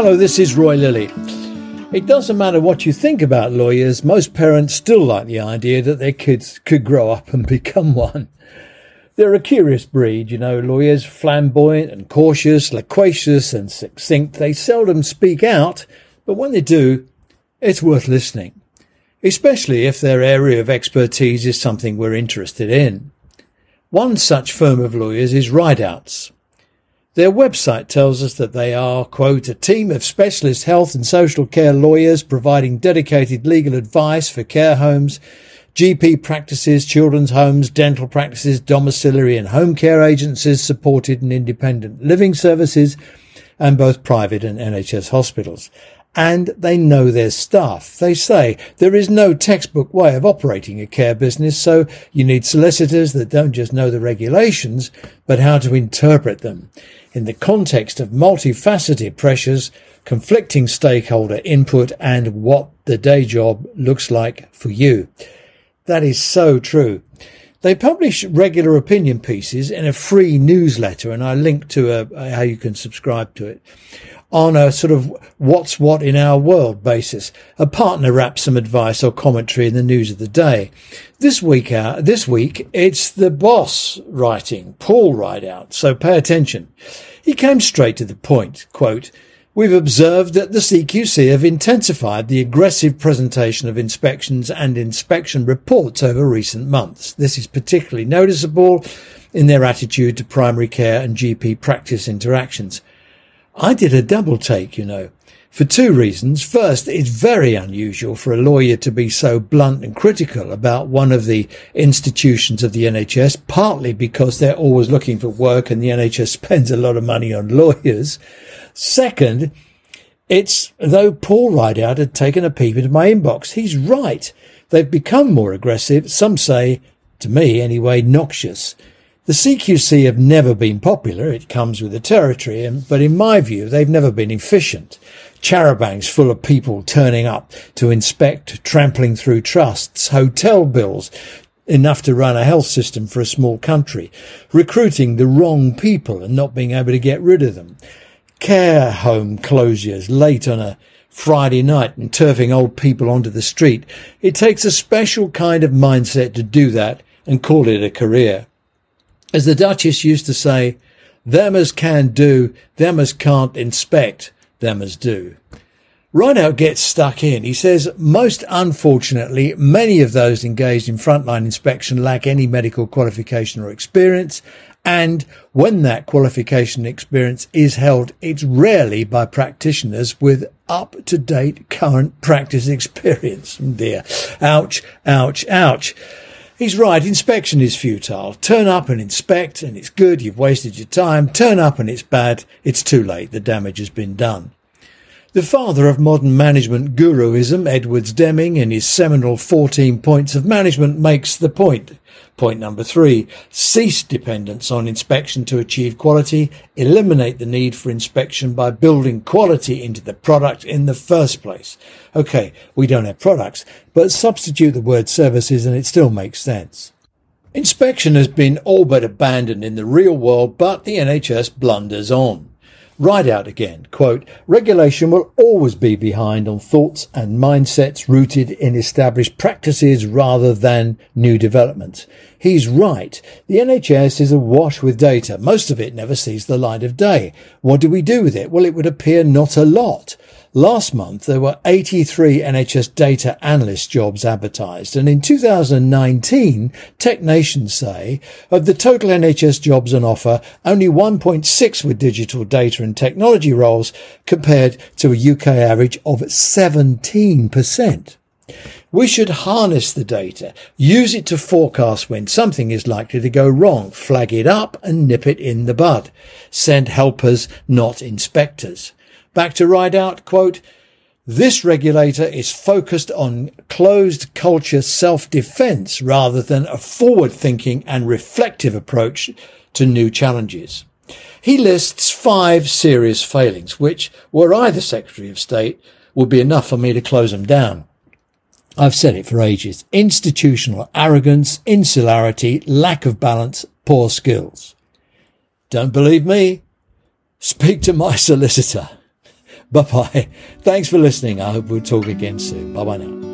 Hello, this is Roy Lilly. It doesn't matter what you think about lawyers, most parents still like the idea that their kids could grow up and become one. They're a curious breed, you know, lawyers, flamboyant and cautious, loquacious and succinct. They seldom speak out, but when they do, it's worth listening, especially if their area of expertise is something we're interested in. One such firm of lawyers is Ridouts. Their website tells us that they are, quote, a team of specialist health and social care lawyers providing dedicated legal advice for care homes, GP practices, children's homes, dental practices, domiciliary and home care agencies, supported and independent living services, and both private and NHS hospitals and they know their stuff. They say there is no textbook way of operating a care business, so you need solicitors that don't just know the regulations, but how to interpret them in the context of multifaceted pressures, conflicting stakeholder input, and what the day job looks like for you. That is so true. They publish regular opinion pieces in a free newsletter, and I link to a, how you can subscribe to it on a sort of what's what in our world basis. A partner wraps some advice or commentary in the news of the day. This week, uh, this week, it's the boss writing, Paul Ridout. So pay attention. He came straight to the point. Quote, We've observed that the CQC have intensified the aggressive presentation of inspections and inspection reports over recent months. This is particularly noticeable in their attitude to primary care and GP practice interactions. I did a double take, you know, for two reasons. First, it's very unusual for a lawyer to be so blunt and critical about one of the institutions of the NHS, partly because they're always looking for work and the NHS spends a lot of money on lawyers. Second, it's though Paul Ridout had taken a peep into my inbox. He's right. They've become more aggressive. Some say, to me anyway, noxious. The CQC have never been popular. It comes with the territory. But in my view, they've never been efficient. Charabancs full of people turning up to inspect, trampling through trusts, hotel bills, enough to run a health system for a small country, recruiting the wrong people and not being able to get rid of them, care home closures late on a Friday night and turfing old people onto the street. It takes a special kind of mindset to do that and call it a career. As the Duchess used to say, them as can do, them as can't inspect, them as do. Ridout gets stuck in. He says, most unfortunately, many of those engaged in frontline inspection lack any medical qualification or experience. And when that qualification experience is held, it's rarely by practitioners with up to date current practice experience. Dear. Ouch, ouch, ouch. He's right. Inspection is futile. Turn up and inspect and it's good. You've wasted your time. Turn up and it's bad. It's too late. The damage has been done. The father of modern management guruism, Edwards Deming, in his seminal 14 points of management makes the point. Point number three, cease dependence on inspection to achieve quality. Eliminate the need for inspection by building quality into the product in the first place. Okay, we don't have products, but substitute the word services and it still makes sense. Inspection has been all but abandoned in the real world, but the NHS blunders on. Ridout again, quote, regulation will always be behind on thoughts and mindsets rooted in established practices rather than new developments. He's right. The NHS is awash with data. Most of it never sees the light of day. What do we do with it? Well, it would appear not a lot. Last month, there were 83 NHS data analyst jobs advertised. And in 2019, TechNation say of the total NHS jobs on offer, only 1.6 were digital data and technology roles compared to a UK average of 17%. We should harness the data, use it to forecast when something is likely to go wrong, flag it up and nip it in the bud. Send helpers, not inspectors. Back to Ridout, quote, this regulator is focused on closed culture self-defense rather than a forward-thinking and reflective approach to new challenges. He lists five serious failings, which, were I the Secretary of State, would be enough for me to close them down. I've said it for ages. Institutional arrogance, insularity, lack of balance, poor skills. Don't believe me? Speak to my solicitor. Bye bye. Thanks for listening. I hope we'll talk again soon. Bye bye now.